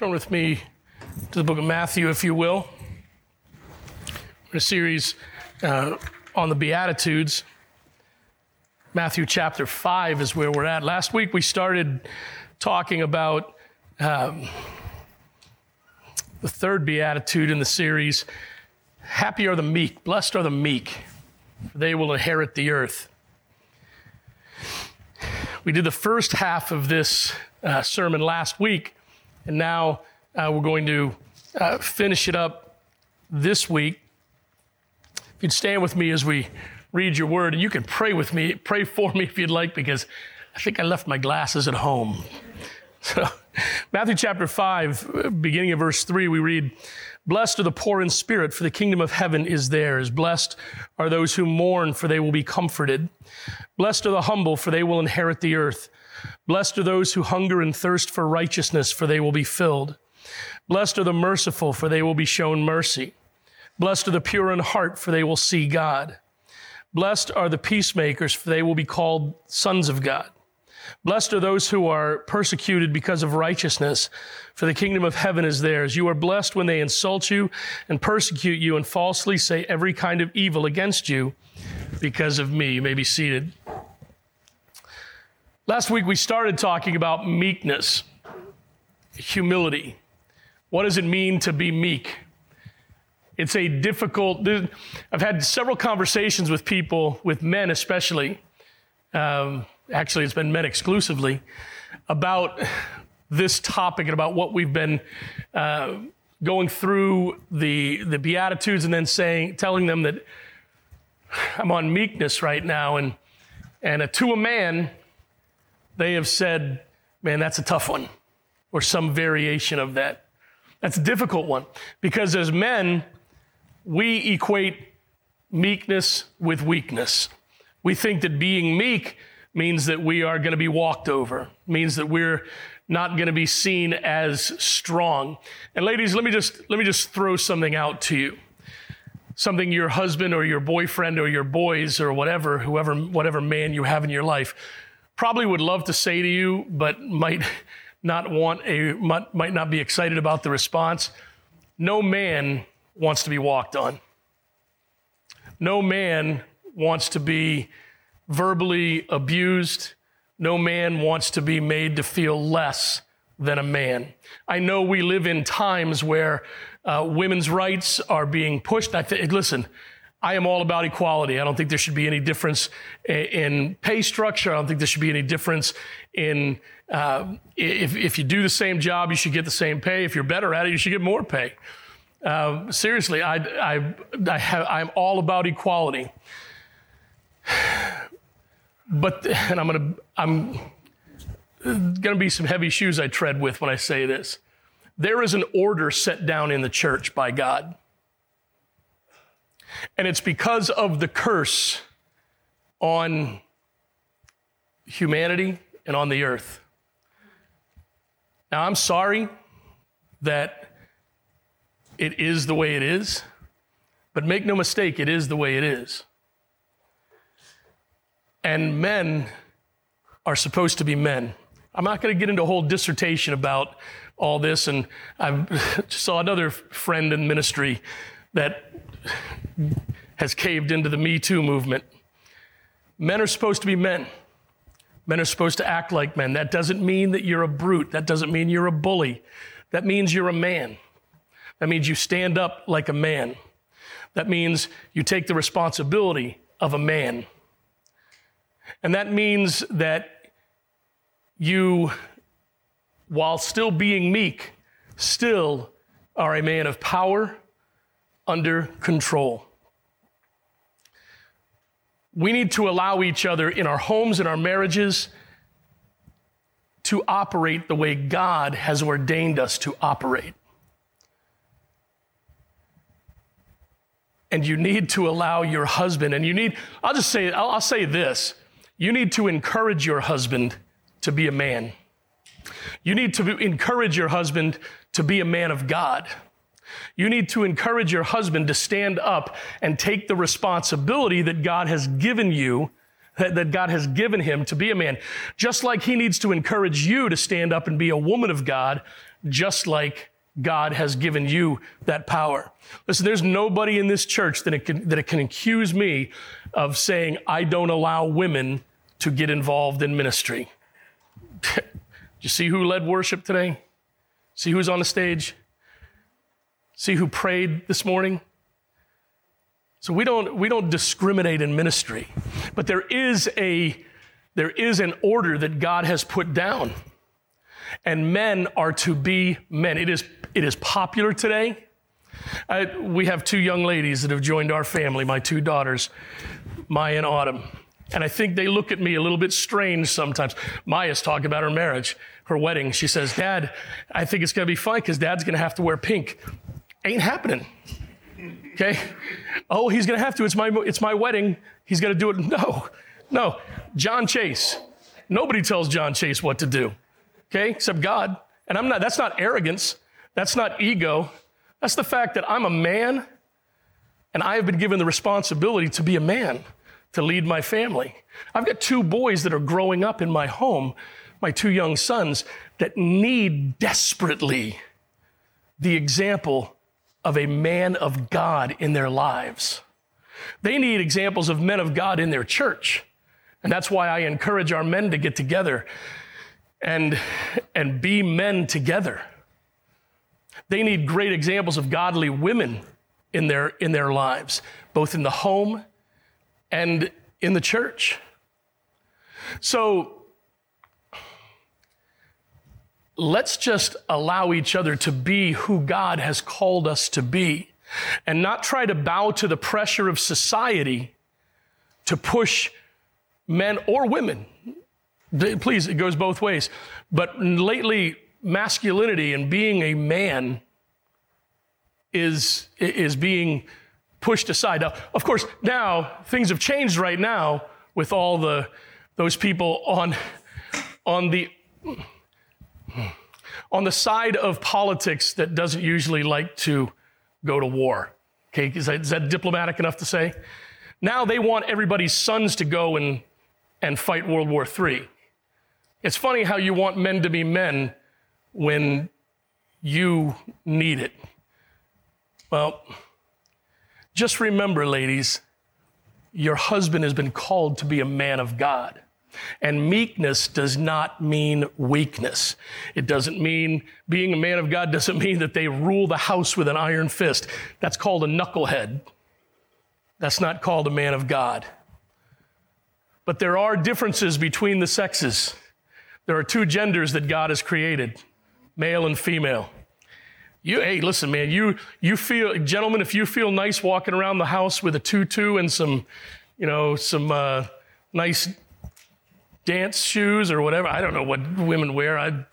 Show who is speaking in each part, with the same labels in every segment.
Speaker 1: Turn with me to the book of Matthew, if you will. In a series uh, on the Beatitudes. Matthew chapter 5 is where we're at. Last week we started talking about um, the third Beatitude in the series Happy are the meek, blessed are the meek, they will inherit the earth. We did the first half of this uh, sermon last week, and now uh, we're going to uh, finish it up this week. If you'd stand with me as we read your word, and you can pray with me, pray for me if you'd like, because I think I left my glasses at home. So, Matthew chapter 5, beginning of verse 3, we read, Blessed are the poor in spirit, for the kingdom of heaven is theirs. Blessed are those who mourn, for they will be comforted. Blessed are the humble, for they will inherit the earth. Blessed are those who hunger and thirst for righteousness, for they will be filled. Blessed are the merciful, for they will be shown mercy. Blessed are the pure in heart, for they will see God. Blessed are the peacemakers, for they will be called sons of God. Blessed are those who are persecuted because of righteousness, for the kingdom of heaven is theirs. You are blessed when they insult you and persecute you and falsely say every kind of evil against you because of me. You may be seated. Last week we started talking about meekness, humility. What does it mean to be meek? It's a difficult, I've had several conversations with people, with men especially. Um, actually, it's been men exclusively, about this topic and about what we've been uh, going through the, the Beatitudes and then saying, telling them that I'm on meekness right now. And, and uh, to a man, they have said, man, that's a tough one, or some variation of that. That's a difficult one because as men, we equate meekness with weakness. We think that being meek means that we are going to be walked over, means that we're not going to be seen as strong. And ladies, let me just let me just throw something out to you. Something your husband or your boyfriend or your boys or whatever, whoever whatever man you have in your life probably would love to say to you but might not want a might, might not be excited about the response. No man wants to be walked on. No man wants to be verbally abused. No man wants to be made to feel less than a man. I know we live in times where uh, women's rights are being pushed. I th- listen, I am all about equality. I don't think there should be any difference in pay structure. I don't think there should be any difference in uh, if, if you do the same job, you should get the same pay. If you're better at it, you should get more pay. Uh, seriously, I, I, I have, I'm all about equality. But, and I'm gonna, I'm gonna be some heavy shoes I tread with when I say this. There is an order set down in the church by God. And it's because of the curse on humanity and on the earth. Now, I'm sorry that it is the way it is, but make no mistake, it is the way it is. And men are supposed to be men. I'm not going to get into a whole dissertation about all this. And I saw another friend in ministry that has caved into the Me Too movement. Men are supposed to be men. Men are supposed to act like men. That doesn't mean that you're a brute. That doesn't mean you're a bully. That means you're a man. That means you stand up like a man. That means you take the responsibility of a man. And that means that you, while still being meek, still are a man of power under control. We need to allow each other in our homes and our marriages to operate the way God has ordained us to operate. And you need to allow your husband, and you need, I'll just say, I'll, I'll say this you need to encourage your husband to be a man. You need to encourage your husband to be a man of God. You need to encourage your husband to stand up and take the responsibility that God has given you, that God has given him to be a man. Just like he needs to encourage you to stand up and be a woman of God, just like God has given you that power. Listen, there's nobody in this church that it can, that it can accuse me of saying I don't allow women to get involved in ministry. Did you see who led worship today? See who's on the stage? See who prayed this morning? So we don't, we don't discriminate in ministry, but there is a, there is an order that God has put down. And men are to be men. It is, it is popular today. I, we have two young ladies that have joined our family, my two daughters, Maya and Autumn. And I think they look at me a little bit strange sometimes. Maya's talking about her marriage, her wedding. She says, Dad, I think it's going to be fine because dad's going to have to wear pink. Ain't happening. Okay? Oh, he's going to have to. It's my, it's my wedding. He's going to do it. No, no. John Chase. Nobody tells John Chase what to do. Okay? Except God. And I'm not, that's not arrogance. That's not ego. That's the fact that I'm a man and I have been given the responsibility to be a man, to lead my family. I've got two boys that are growing up in my home, my two young sons, that need desperately the example of a man of God in their lives. They need examples of men of God in their church. And that's why I encourage our men to get together and, and be men together. They need great examples of godly women in their, in their lives, both in the home and in the church. So let's just allow each other to be who God has called us to be and not try to bow to the pressure of society to push men or women. Please, it goes both ways. But lately, masculinity and being a man is, is being pushed aside. Now, of course, now things have changed right now with all the those people on on the on the side of politics that doesn't usually like to go to war. Okay, is that, is that diplomatic enough to say? Now they want everybody's sons to go and, and fight World War III. It's funny how you want men to be men when you need it. Well, just remember, ladies, your husband has been called to be a man of God. And meekness does not mean weakness. It doesn't mean being a man of God doesn't mean that they rule the house with an iron fist. That's called a knucklehead. That's not called a man of God. But there are differences between the sexes. There are two genders that God has created male and female. You, hey, listen, man, you, you feel, gentlemen, if you feel nice walking around the house with a tutu and some, you know, some uh, nice dance shoes or whatever. I don't know what women wear. I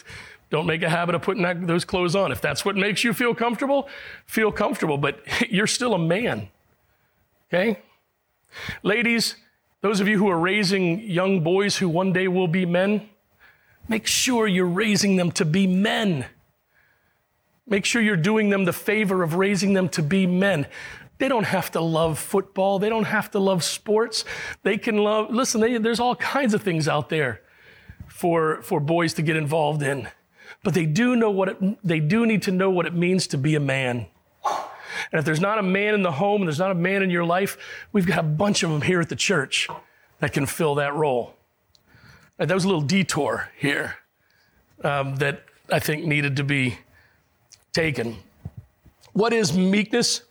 Speaker 1: don't make a habit of putting that, those clothes on. If that's what makes you feel comfortable, feel comfortable, but you're still a man. Okay? Ladies, those of you who are raising young boys who one day will be men, make sure you're raising them to be men. Make sure you're doing them the favor of raising them to be men. They don't have to love football. They don't have to love sports. They can love, listen, they, there's all kinds of things out there for, for boys to get involved in. But they do know what it, they do need to know what it means to be a man. And if there's not a man in the home, and there's not a man in your life, we've got a bunch of them here at the church that can fill that role. And that was a little detour here um, that I think needed to be taken. What is meekness?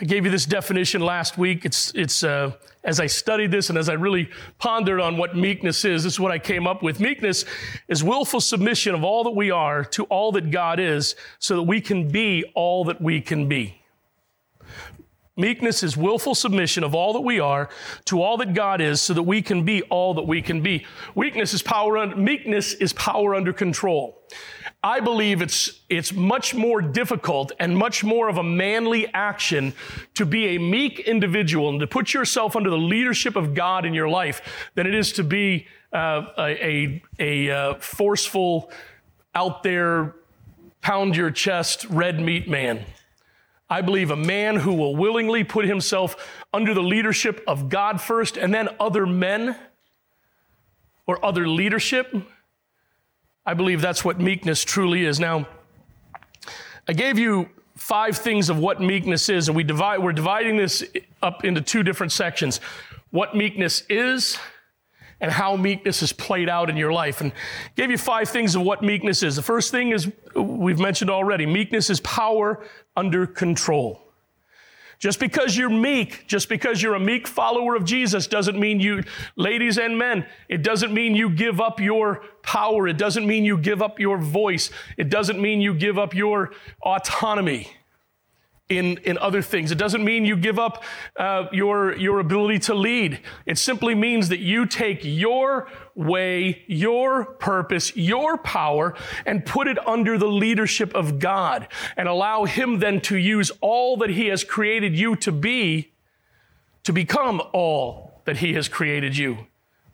Speaker 1: I gave you this definition last week. It's, it's uh, as I studied this and as I really pondered on what meekness is, this is what I came up with. Meekness is willful submission of all that we are to all that God is so that we can be all that we can be. Meekness is willful submission of all that we are to all that God is so that we can be all that we can be. Weakness is power meekness is power under control. I believe it's, it's much more difficult and much more of a manly action to be a meek individual and to put yourself under the leadership of God in your life than it is to be uh, a, a, a uh, forceful, out there, pound your chest, red meat man. I believe a man who will willingly put himself under the leadership of God first and then other men or other leadership I believe that's what meekness truly is. Now, I gave you five things of what meekness is, and we divide, we're dividing this up into two different sections what meekness is and how meekness is played out in your life. And gave you five things of what meekness is. The first thing is we've mentioned already meekness is power under control. Just because you're meek, just because you're a meek follower of Jesus doesn't mean you, ladies and men, it doesn't mean you give up your power. It doesn't mean you give up your voice. It doesn't mean you give up your autonomy in, in other things. It doesn't mean you give up uh, your, your ability to lead. It simply means that you take your way, your purpose, your power, and put it under the leadership of God and allow Him then to use all that He has created you to be to become all that He has created you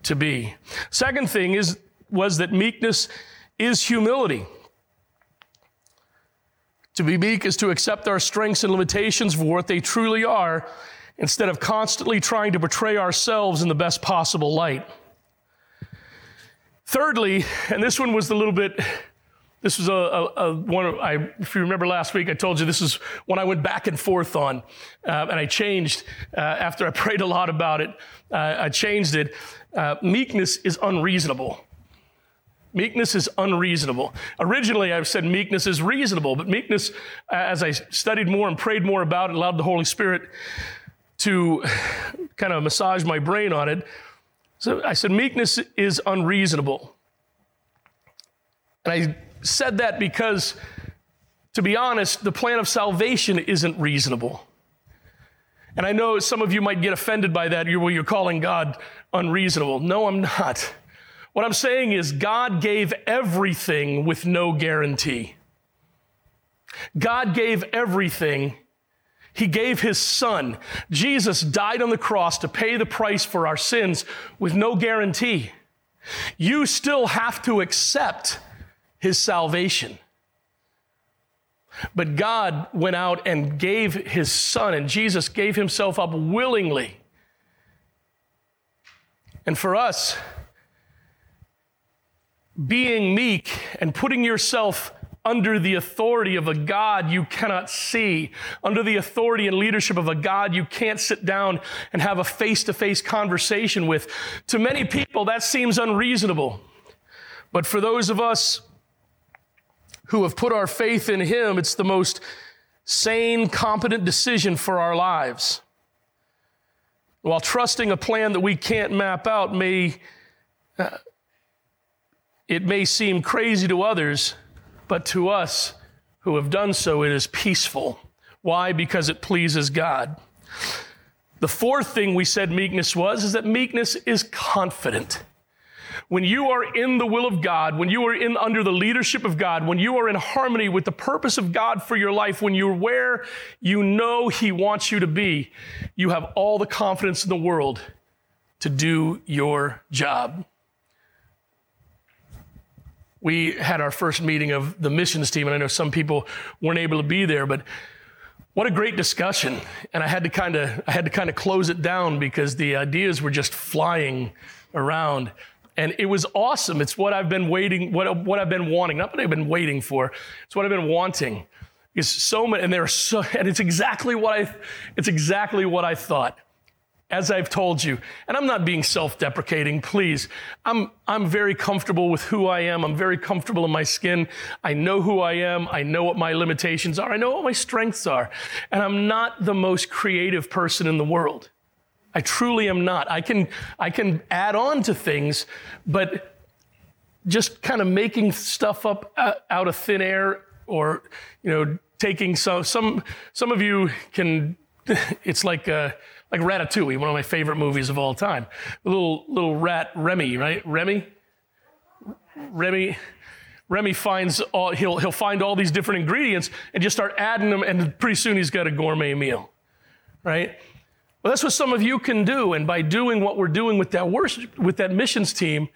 Speaker 1: to be. Second thing is, was that meekness is humility. To be meek is to accept our strengths and limitations for what they truly are instead of constantly trying to portray ourselves in the best possible light. Thirdly, and this one was a little bit, this was a, a, a one, I, if you remember last week, I told you this is one I went back and forth on, uh, and I changed uh, after I prayed a lot about it. Uh, I changed it. Uh, meekness is unreasonable. Meekness is unreasonable. Originally, I've said meekness is reasonable, but meekness, as I studied more and prayed more about it, allowed the Holy Spirit to kind of massage my brain on it. So I said, meekness is unreasonable. And I said that because, to be honest, the plan of salvation isn't reasonable. And I know some of you might get offended by that. You're, well, you're calling God unreasonable. No, I'm not. What I'm saying is, God gave everything with no guarantee. God gave everything. He gave his son. Jesus died on the cross to pay the price for our sins with no guarantee. You still have to accept his salvation. But God went out and gave his son, and Jesus gave himself up willingly. And for us, being meek and putting yourself under the authority of a God you cannot see, under the authority and leadership of a God you can't sit down and have a face to face conversation with. To many people, that seems unreasonable. But for those of us who have put our faith in Him, it's the most sane, competent decision for our lives. While trusting a plan that we can't map out may uh, it may seem crazy to others, but to us who have done so, it is peaceful. Why? Because it pleases God. The fourth thing we said meekness was is that meekness is confident. When you are in the will of God, when you are in under the leadership of God, when you are in harmony with the purpose of God for your life, when you're where you know He wants you to be, you have all the confidence in the world to do your job we had our first meeting of the missions team, and I know some people weren't able to be there, but what a great discussion. And I had to kind of I had to kind of close it down because the ideas were just flying around. And it was awesome. It's what I've been waiting, what, what I've been wanting, not what I've been waiting for. It's what I've been wanting. It's so many, and there are so, and it's exactly what I, it's exactly what I thought as I've told you, and I'm not being self deprecating, please. I'm, I'm very comfortable with who I am. I'm very comfortable in my skin. I know who I am. I know what my limitations are. I know what my strengths are. And I'm not the most creative person in the world. I truly am not. I can, I can add on to things, but just kind of making stuff up uh, out of thin air or, you know, taking some, some, some of you can, it's like, uh, like Ratatouille, one of my favorite movies of all time. Little little rat Remy, right? Remy, Remy, Remy finds all he'll he'll find all these different ingredients and just start adding them, and pretty soon he's got a gourmet meal, right? Well, that's what some of you can do, and by doing what we're doing with that worship, with that missions team,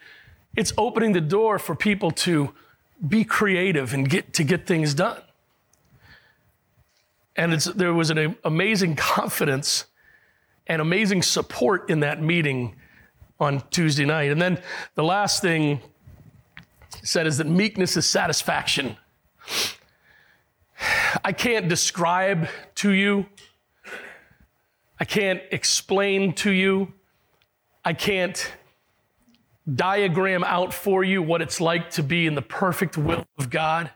Speaker 1: it's opening the door for people to be creative and get to get things done. And there was an amazing confidence and amazing support in that meeting on Tuesday night. And then the last thing said is that meekness is satisfaction. I can't describe to you, I can't explain to you, I can't diagram out for you what it's like to be in the perfect will of God,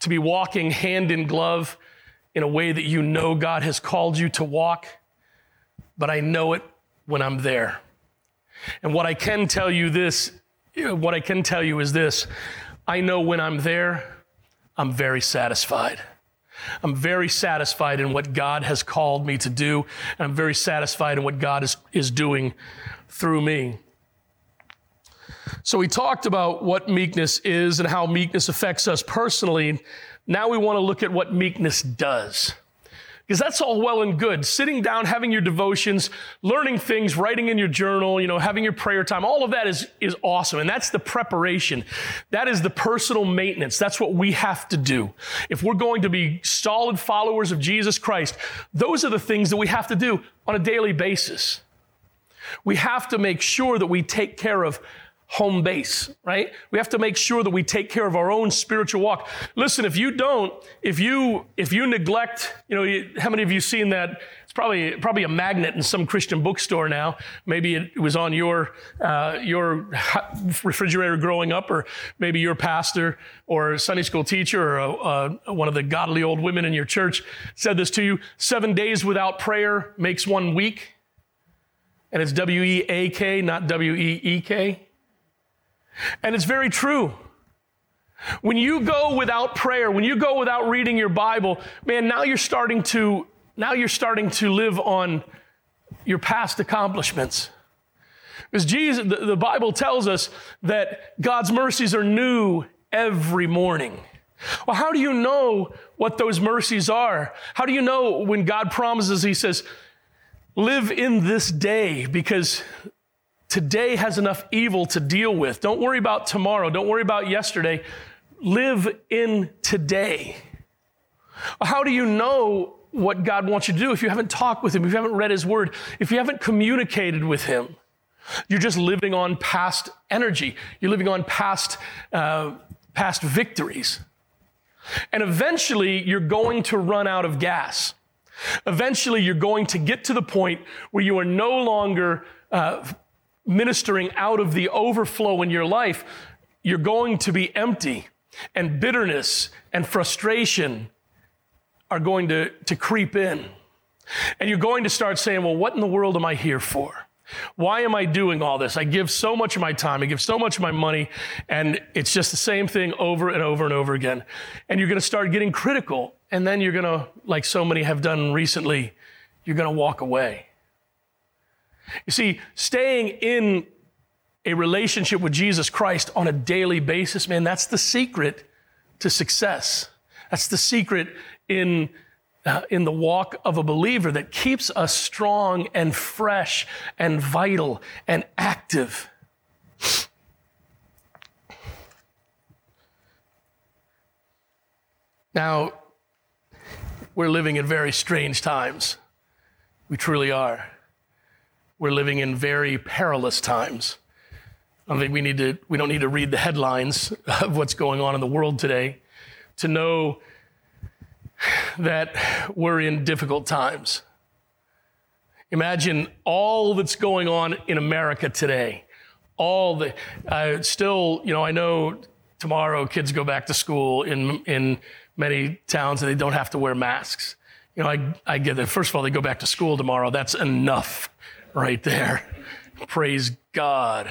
Speaker 1: to be walking hand in glove in a way that you know God has called you to walk, but I know it when I'm there. And what I can tell you this, what I can tell you is this I know when I'm there, I'm very satisfied. I'm very satisfied in what God has called me to do, and I'm very satisfied in what God is, is doing through me. So, we talked about what meekness is and how meekness affects us personally. Now, we want to look at what meekness does. Because that's all well and good. Sitting down, having your devotions, learning things, writing in your journal, you know, having your prayer time, all of that is, is awesome. And that's the preparation. That is the personal maintenance. That's what we have to do. If we're going to be solid followers of Jesus Christ, those are the things that we have to do on a daily basis. We have to make sure that we take care of home base, right? We have to make sure that we take care of our own spiritual walk. Listen, if you don't, if you if you neglect, you know, how many of you seen that? It's probably probably a magnet in some Christian bookstore now. Maybe it was on your uh, your refrigerator growing up, or maybe your pastor or Sunday school teacher or uh, uh, one of the godly old women in your church said this to you: seven days without prayer makes one week. And it's W E A K, not W E E K. And it's very true. When you go without prayer, when you go without reading your Bible, man, now you're starting to now you're starting to live on your past accomplishments. Because Jesus, the, the Bible tells us that God's mercies are new every morning. Well, how do you know what those mercies are? How do you know when God promises, He says, live in this day because Today has enough evil to deal with. Don't worry about tomorrow. Don't worry about yesterday. Live in today. How do you know what God wants you to do if you haven't talked with Him, if you haven't read His Word, if you haven't communicated with Him? You're just living on past energy. You're living on past, uh, past victories. And eventually, you're going to run out of gas. Eventually, you're going to get to the point where you are no longer uh, ministering out of the overflow in your life, you're going to be empty, and bitterness and frustration are going to, to creep in. And you're going to start saying, Well, what in the world am I here for? Why am I doing all this? I give so much of my time, I give so much of my money, and it's just the same thing over and over and over again. And you're going to start getting critical, and then you're going to, like so many have done recently, you're going to walk away. You see, staying in a relationship with Jesus Christ on a daily basis, man, that's the secret to success. That's the secret in, uh, in the walk of a believer that keeps us strong and fresh and vital and active. Now, we're living in very strange times. We truly are we're living in very perilous times. I think we need to we don't need to read the headlines of what's going on in the world today to know that we're in difficult times. Imagine all that's going on in America today. All the uh, still, you know, I know tomorrow kids go back to school in in many towns and they don't have to wear masks. You know, I, I get that. First of all, they go back to school tomorrow. That's enough right there. Praise God.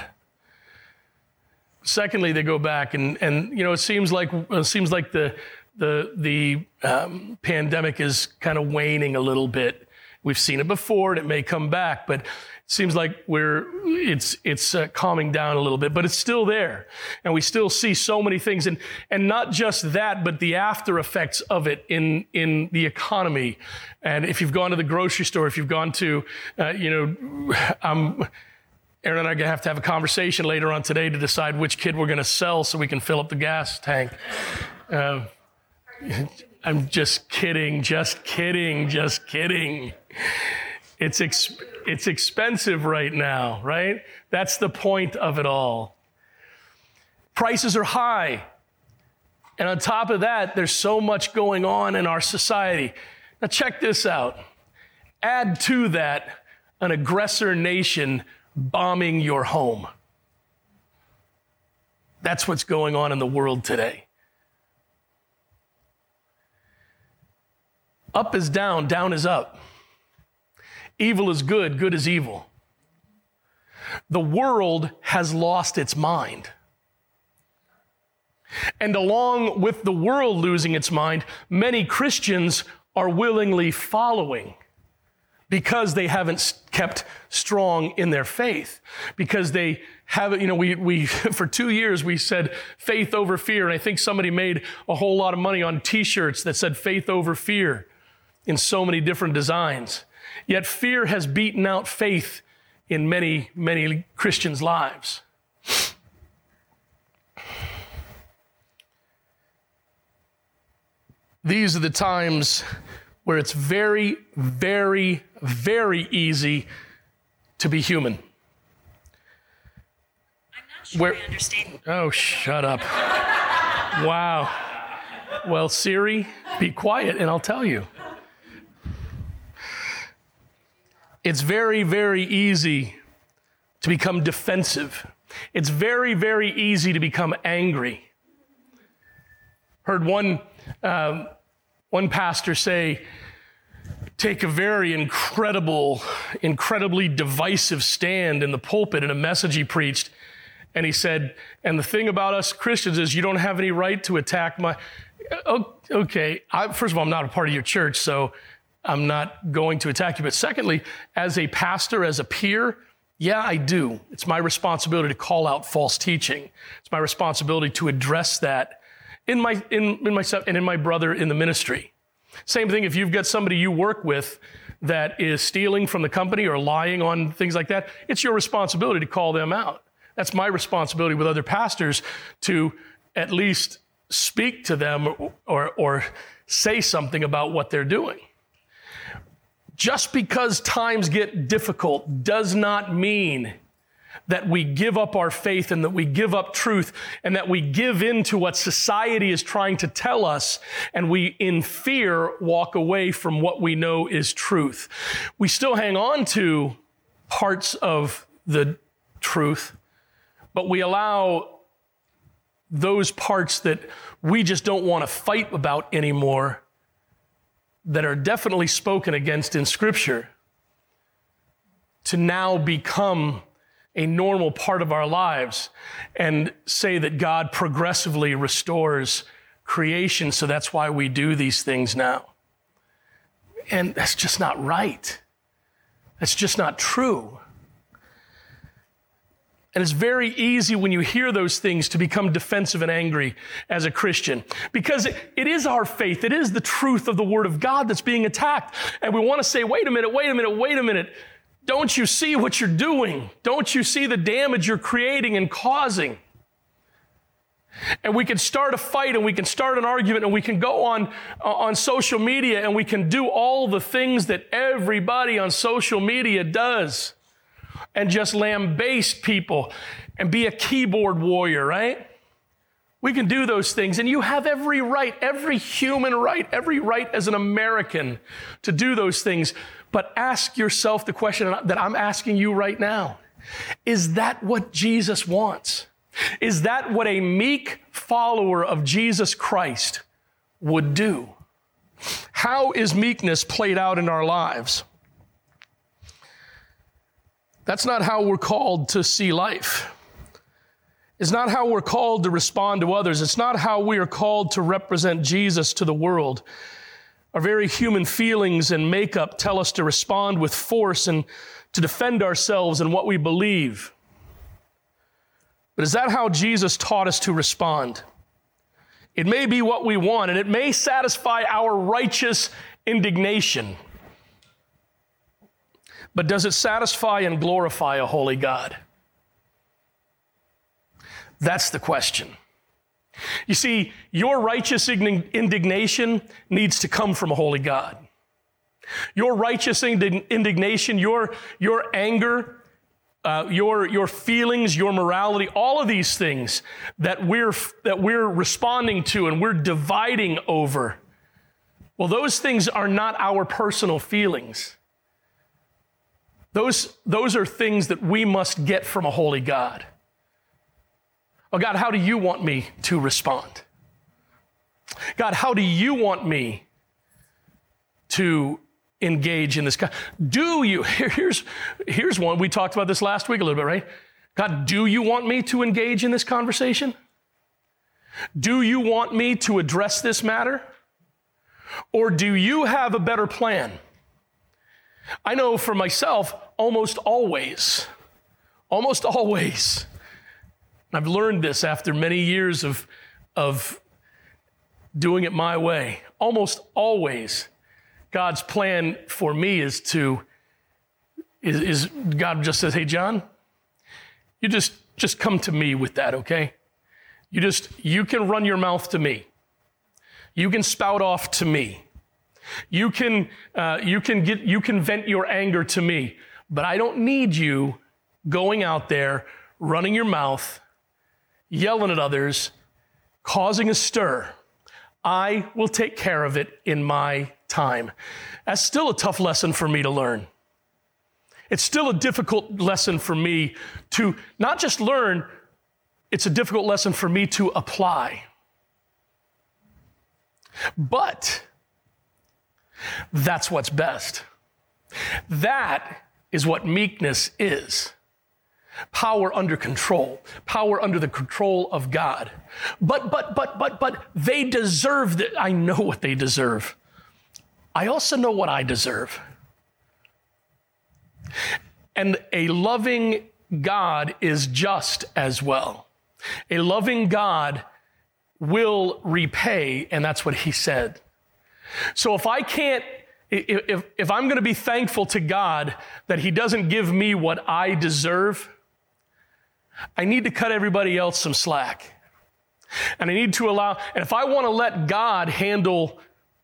Speaker 1: Secondly, they go back and, and you know, it seems like, it seems like the, the, the um, pandemic is kind of waning a little bit. We've seen it before and it may come back, but seems like we're it's it's uh, calming down a little bit but it's still there and we still see so many things and and not just that but the after effects of it in in the economy and if you've gone to the grocery store if you've gone to uh, you know um, Aaron and I are going to have to have a conversation later on today to decide which kid we're going to sell so we can fill up the gas tank. Uh, I'm just kidding, just kidding, just kidding. It's, ex- it's expensive right now, right? That's the point of it all. Prices are high. And on top of that, there's so much going on in our society. Now, check this out. Add to that an aggressor nation bombing your home. That's what's going on in the world today. Up is down, down is up. Evil is good, good is evil. The world has lost its mind. And along with the world losing its mind, many Christians are willingly following because they haven't kept strong in their faith. Because they haven't, you know, we, we, for two years we said faith over fear. And I think somebody made a whole lot of money on t shirts that said faith over fear in so many different designs. Yet fear has beaten out faith in many, many Christians' lives. These are the times where it's very, very, very easy to be human.
Speaker 2: I'm not sure where, I understand.
Speaker 1: Oh, shut up. wow. Well, Siri, be quiet and I'll tell you. It's very, very easy to become defensive. It's very, very easy to become angry. Heard one, um, one pastor say, take a very incredible, incredibly divisive stand in the pulpit in a message he preached. And he said, and the thing about us Christians is you don't have any right to attack my. Okay, I, first of all, I'm not a part of your church, so I'm not going to attack you. But secondly, as a pastor, as a peer, yeah, I do. It's my responsibility to call out false teaching. It's my responsibility to address that in my in, in myself and in my brother in the ministry. Same thing if you've got somebody you work with that is stealing from the company or lying on things like that, it's your responsibility to call them out. That's my responsibility with other pastors to at least speak to them or, or say something about what they're doing. Just because times get difficult does not mean that we give up our faith and that we give up truth and that we give in to what society is trying to tell us and we, in fear, walk away from what we know is truth. We still hang on to parts of the truth, but we allow those parts that we just don't want to fight about anymore that are definitely spoken against in Scripture to now become a normal part of our lives and say that God progressively restores creation, so that's why we do these things now. And that's just not right. That's just not true. And it's very easy when you hear those things to become defensive and angry as a Christian because it is our faith. It is the truth of the Word of God that's being attacked. And we want to say, wait a minute, wait a minute, wait a minute. Don't you see what you're doing? Don't you see the damage you're creating and causing? And we can start a fight and we can start an argument and we can go on, uh, on social media and we can do all the things that everybody on social media does and just lambaste people and be a keyboard warrior, right? We can do those things, and you have every right, every human right, every right as an American to do those things. But ask yourself the question that I'm asking you right now Is that what Jesus wants? Is that what a meek follower of Jesus Christ would do? How is meekness played out in our lives? That's not how we're called to see life. It's not how we're called to respond to others. It's not how we are called to represent Jesus to the world. Our very human feelings and makeup tell us to respond with force and to defend ourselves and what we believe. But is that how Jesus taught us to respond? It may be what we want, and it may satisfy our righteous indignation. But does it satisfy and glorify a holy God? That's the question. You see, your righteous indignation needs to come from a holy God. Your righteous indignation, your, your anger, uh, your, your feelings, your morality, all of these things that we're, that we're responding to and we're dividing over, well, those things are not our personal feelings. Those, those are things that we must get from a holy God. Oh, God, how do you want me to respond? God, how do you want me to engage in this? Do you, here's, here's one, we talked about this last week a little bit, right? God, do you want me to engage in this conversation? Do you want me to address this matter? Or do you have a better plan? I know for myself, almost always, almost always, I've learned this after many years of, of doing it my way. Almost always, God's plan for me is to, is, is God just says, hey, John, you just, just come to me with that, okay? You just, you can run your mouth to me. You can spout off to me. You can, uh, you can get, you can vent your anger to me, but I don't need you going out there, running your mouth, yelling at others, causing a stir. I will take care of it in my time. That's still a tough lesson for me to learn. It's still a difficult lesson for me to not just learn, it's a difficult lesson for me to apply. But that's what's best. That is what meekness is power under control, power under the control of God. But, but, but, but, but they deserve that. I know what they deserve. I also know what I deserve. And a loving God is just as well. A loving God will repay, and that's what he said. So if I can't, if, if I'm going to be thankful to God that he doesn't give me what I deserve, I need to cut everybody else some slack. And I need to allow, and if I want to let God handle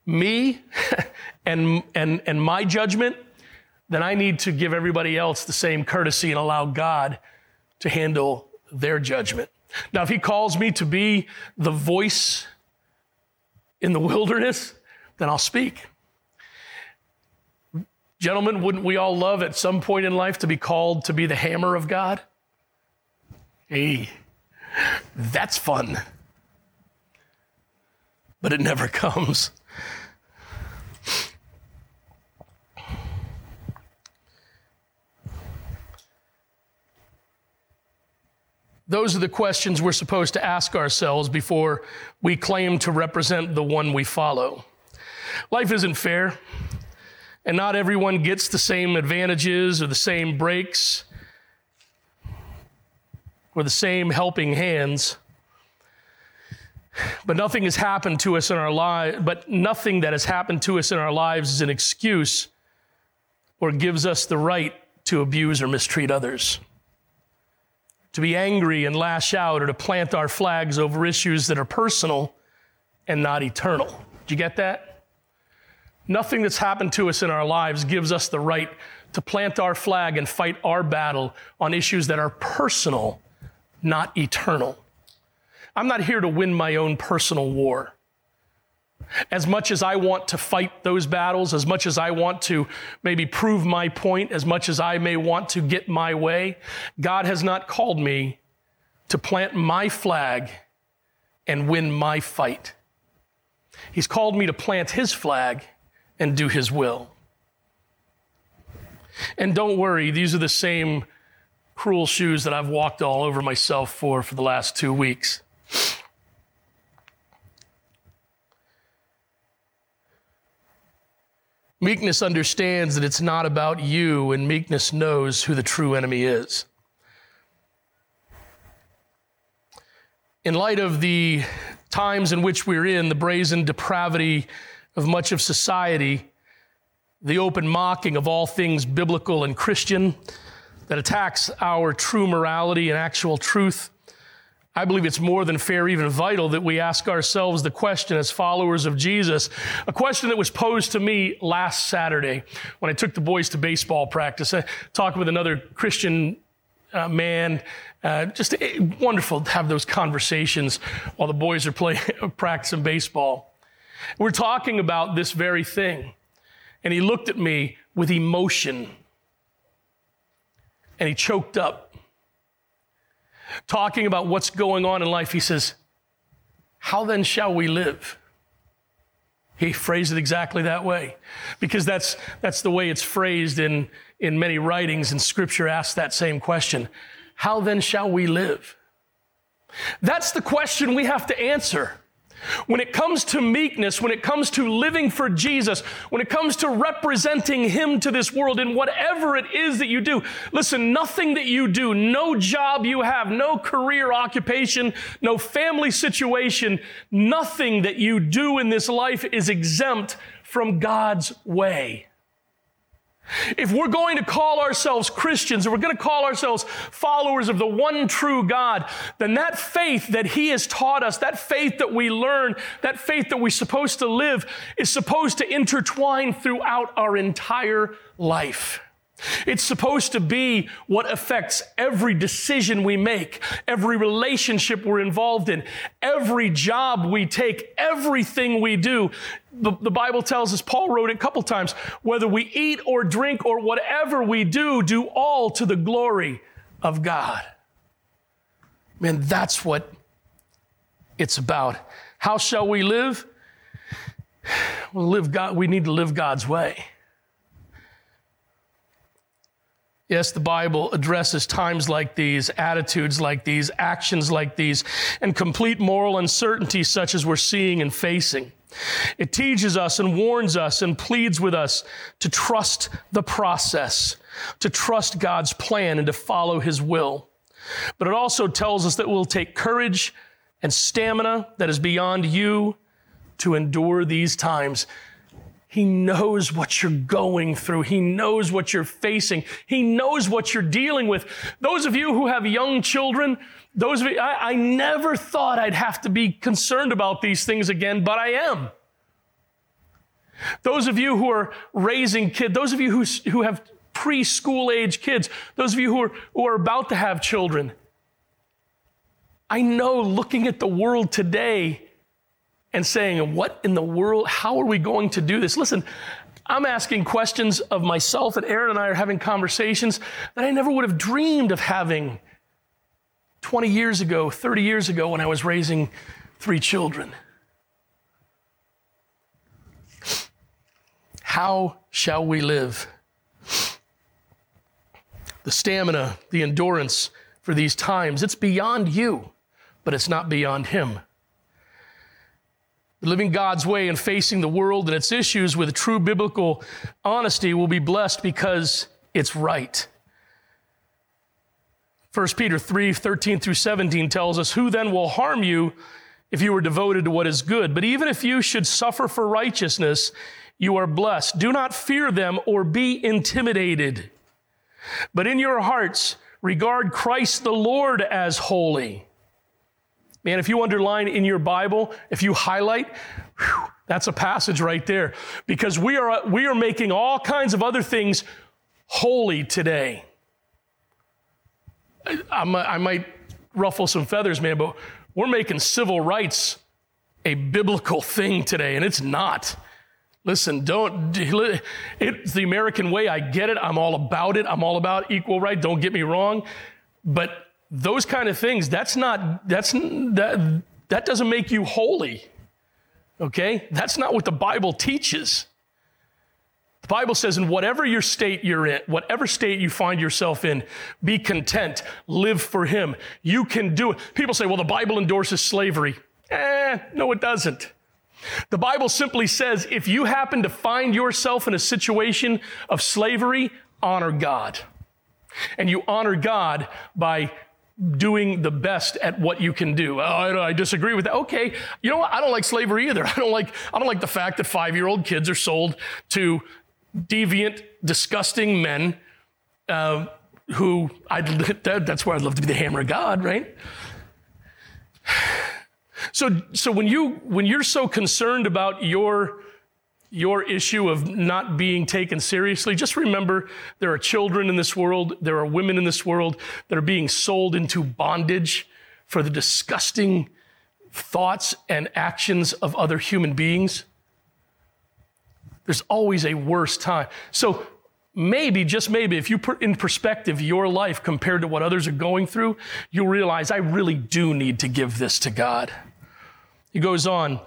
Speaker 1: me and, and, and my judgment, then I need to give everybody else the same courtesy and allow God to handle their judgment. Now, if He calls me to be the voice in the wilderness, then I'll speak. Gentlemen, wouldn't we all love at some point in life to be called to be the hammer of God? Hey, that's fun. But it never comes. Those are the questions we're supposed to ask ourselves before we claim to represent the one we follow. Life isn't fair, and not everyone gets the same advantages or the same breaks or the same helping hands. But nothing has happened to us in our lives, but nothing that has happened to us in our lives is an excuse or gives us the right to abuse or mistreat others. To be angry and lash out or to plant our flags over issues that are personal and not eternal. Do you get that? Nothing that's happened to us in our lives gives us the right to plant our flag and fight our battle on issues that are personal not eternal. I'm not here to win my own personal war. As much as I want to fight those battles, as much as I want to maybe prove my point, as much as I may want to get my way, God has not called me to plant my flag and win my fight. He's called me to plant His flag and do His will. And don't worry, these are the same cruel shoes that I've walked all over myself for for the last two weeks. Meekness understands that it's not about you, and meekness knows who the true enemy is. In light of the times in which we're in, the brazen depravity of much of society, the open mocking of all things biblical and Christian, that attacks our true morality and actual truth. I believe it's more than fair, even vital, that we ask ourselves the question as followers of Jesus, a question that was posed to me last Saturday when I took the boys to baseball practice. I talked with another Christian uh, man. Uh, just eh, wonderful to have those conversations while the boys are playing, practicing baseball. We're talking about this very thing. And he looked at me with emotion and he choked up. Talking about what's going on in life, he says, How then shall we live? He phrased it exactly that way because that's, that's the way it's phrased in, in many writings, and scripture asks that same question How then shall we live? That's the question we have to answer. When it comes to meekness, when it comes to living for Jesus, when it comes to representing Him to this world in whatever it is that you do, listen, nothing that you do, no job you have, no career occupation, no family situation, nothing that you do in this life is exempt from God's way. If we're going to call ourselves Christians, if we're going to call ourselves followers of the one true God, then that faith that He has taught us, that faith that we learn, that faith that we're supposed to live, is supposed to intertwine throughout our entire life. It's supposed to be what affects every decision we make, every relationship we're involved in, every job we take, everything we do. The, the, Bible tells us, Paul wrote it a couple times, whether we eat or drink or whatever we do, do all to the glory of God. Man, that's what it's about. How shall we live? We'll live God, we need to live God's way. Yes, the Bible addresses times like these, attitudes like these, actions like these, and complete moral uncertainty such as we're seeing and facing. It teaches us and warns us and pleads with us to trust the process, to trust God's plan and to follow His will. But it also tells us that we'll take courage and stamina that is beyond you to endure these times. He knows what you're going through. He knows what you're facing. He knows what you're dealing with. Those of you who have young children, those of you, I, I never thought I'd have to be concerned about these things again, but I am. Those of you who are raising kids, those of you who, who have preschool age kids, those of you who are, who are about to have children, I know looking at the world today, and saying, What in the world? How are we going to do this? Listen, I'm asking questions of myself, and Aaron and I are having conversations that I never would have dreamed of having 20 years ago, 30 years ago, when I was raising three children. How shall we live? The stamina, the endurance for these times, it's beyond you, but it's not beyond Him living God's way and facing the world and its issues with true biblical honesty will be blessed because it's right. 1 Peter 3 13 through 17 tells us, Who then will harm you if you are devoted to what is good? But even if you should suffer for righteousness, you are blessed. Do not fear them or be intimidated. But in your hearts, regard Christ the Lord as holy Man, if you underline in your Bible, if you highlight, whew, that's a passage right there. Because we are, we are making all kinds of other things holy today. I, I might ruffle some feathers, man, but we're making civil rights a biblical thing today, and it's not. Listen, don't, it's the American way. I get it. I'm all about it. I'm all about equal right. Don't get me wrong. But those kind of things, that's not, that's, that, that doesn't make you holy. Okay? That's not what the Bible teaches. The Bible says, in whatever your state you're in, whatever state you find yourself in, be content, live for Him. You can do it. People say, well, the Bible endorses slavery. Eh, no, it doesn't. The Bible simply says, if you happen to find yourself in a situation of slavery, honor God. And you honor God by doing the best at what you can do. Oh, I, I, disagree with that. Okay, you know what? I don't like slavery either. I don't like I don't like the fact that five year old kids are sold to deviant, disgusting men uh, who I that, that's where I'd love to be the hammer of God, right? So so when you when you're so concerned about your your issue of not being taken seriously, just remember there are children in this world, there are women in this world that are being sold into bondage for the disgusting thoughts and actions of other human beings. There's always a worse time. So maybe, just maybe, if you put in perspective your life compared to what others are going through, you'll realize I really do need to give this to God. He goes on,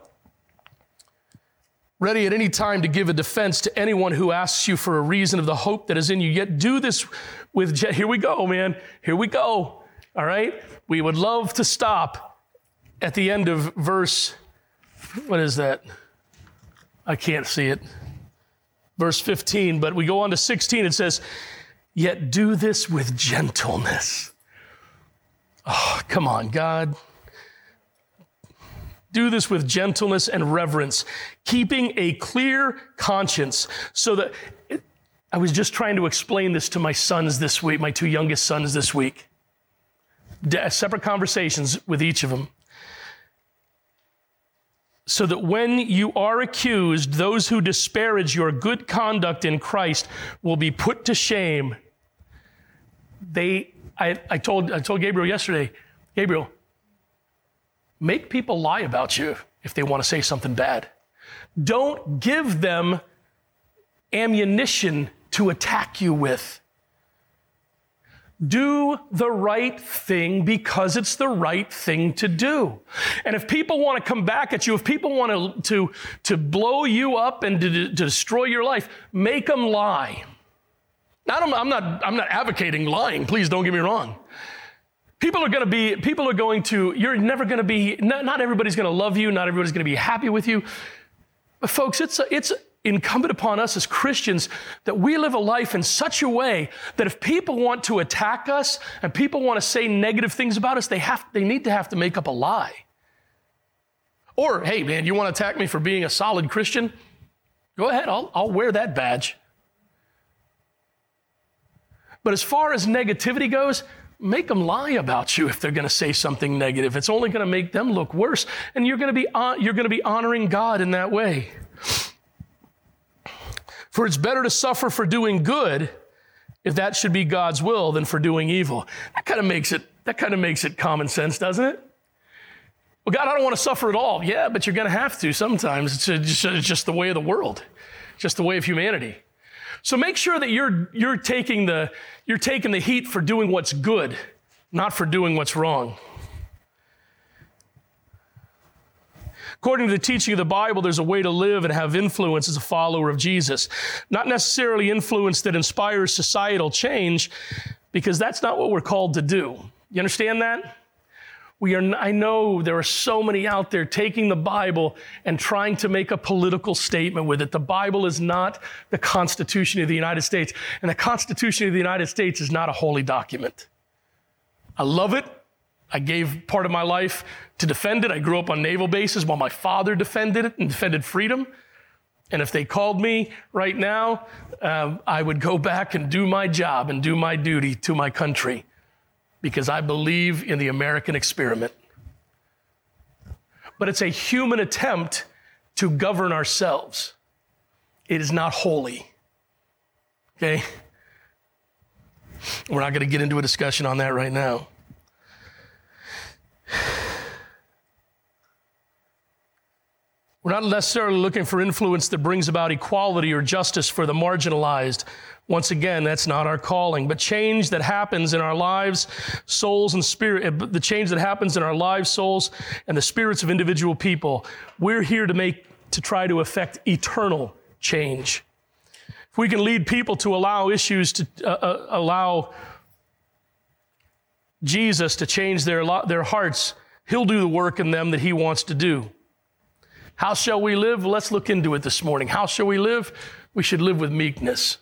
Speaker 1: ready at any time to give a defense to anyone who asks you for a reason of the hope that is in you. Yet do this with, here we go, man, here we go. All right? We would love to stop at the end of verse, what is that? I can't see it verse 15, but we go on to 16. It says, Yet do this with gentleness. Oh, come on, God. Do this with gentleness and reverence, keeping a clear conscience so that it, I was just trying to explain this to my sons this week, my two youngest sons this week. De- separate conversations with each of them so that when you are accused, those who disparage your good conduct in Christ will be put to shame. They, I, I, told, I told Gabriel yesterday, Gabriel, make people lie about you if they want to say something bad. Don't give them ammunition to attack you with. Do the right thing because it's the right thing to do. And if people want to come back at you, if people want to, to, to blow you up and to, to destroy your life, make them lie. Now, I'm not, I'm not advocating lying, please don't get me wrong. People are going to be, people are going to, you're never going to be, not, not everybody's going to love you, not everybody's going to be happy with you. But folks, it's, a, it's, incumbent upon us as Christians that we live a life in such a way that if people want to attack us and people want to say negative things about us, they, have, they need to have to make up a lie. Or, hey, man, you want to attack me for being a solid Christian? Go ahead, I'll, I'll wear that badge. But as far as negativity goes, make them lie about you if they're going to say something negative. It's only going to make them look worse, and you're going to be, uh, you're going to be honoring God in that way. For it's better to suffer for doing good, if that should be God's will, than for doing evil. That kind of makes it, that kind of makes it common sense, doesn't it? Well, God, I don't want to suffer at all. Yeah, but you're going to have to sometimes. It's just, it's just the way of the world, just the way of humanity. So make sure that you're, you're, taking the, you're taking the heat for doing what's good, not for doing what's wrong. According to the teaching of the Bible, there's a way to live and have influence as a follower of Jesus. Not necessarily influence that inspires societal change, because that's not what we're called to do. You understand that? We are, I know there are so many out there taking the Bible and trying to make a political statement with it. The Bible is not the Constitution of the United States, and the Constitution of the United States is not a holy document. I love it. I gave part of my life to defend it. I grew up on naval bases while my father defended it and defended freedom. And if they called me right now, um, I would go back and do my job and do my duty to my country because I believe in the American experiment. But it's a human attempt to govern ourselves, it is not holy. Okay? We're not going to get into a discussion on that right now. We're not necessarily looking for influence that brings about equality or justice for the marginalized. Once again, that's not our calling. But change that happens in our lives, souls, and spirit, eh, the change that happens in our lives, souls, and the spirits of individual people, we're here to make, to try to affect eternal change. If we can lead people to allow issues to uh, uh, allow Jesus to change their, their hearts, He'll do the work in them that He wants to do. How shall we live? Let's look into it this morning. How shall we live? We should live with meekness.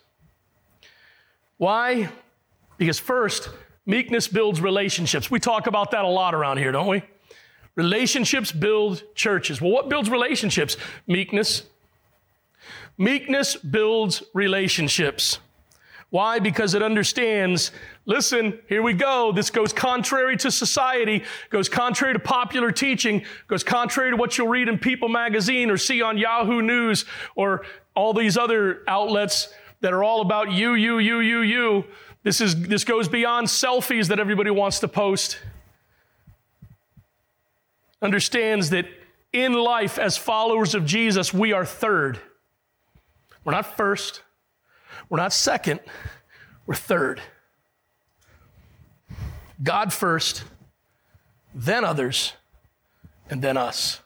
Speaker 1: Why? Because first, meekness builds relationships. We talk about that a lot around here, don't we? Relationships build churches. Well, what builds relationships? Meekness. Meekness builds relationships. Why? Because it understands, listen, here we go. This goes contrary to society, goes contrary to popular teaching, goes contrary to what you'll read in People magazine or see on Yahoo News or all these other outlets that are all about you, you, you, you, you. This is this goes beyond selfies that everybody wants to post. Understands that in life as followers of Jesus, we are third. We're not first. We're not second, we're third. God first, then others, and then us.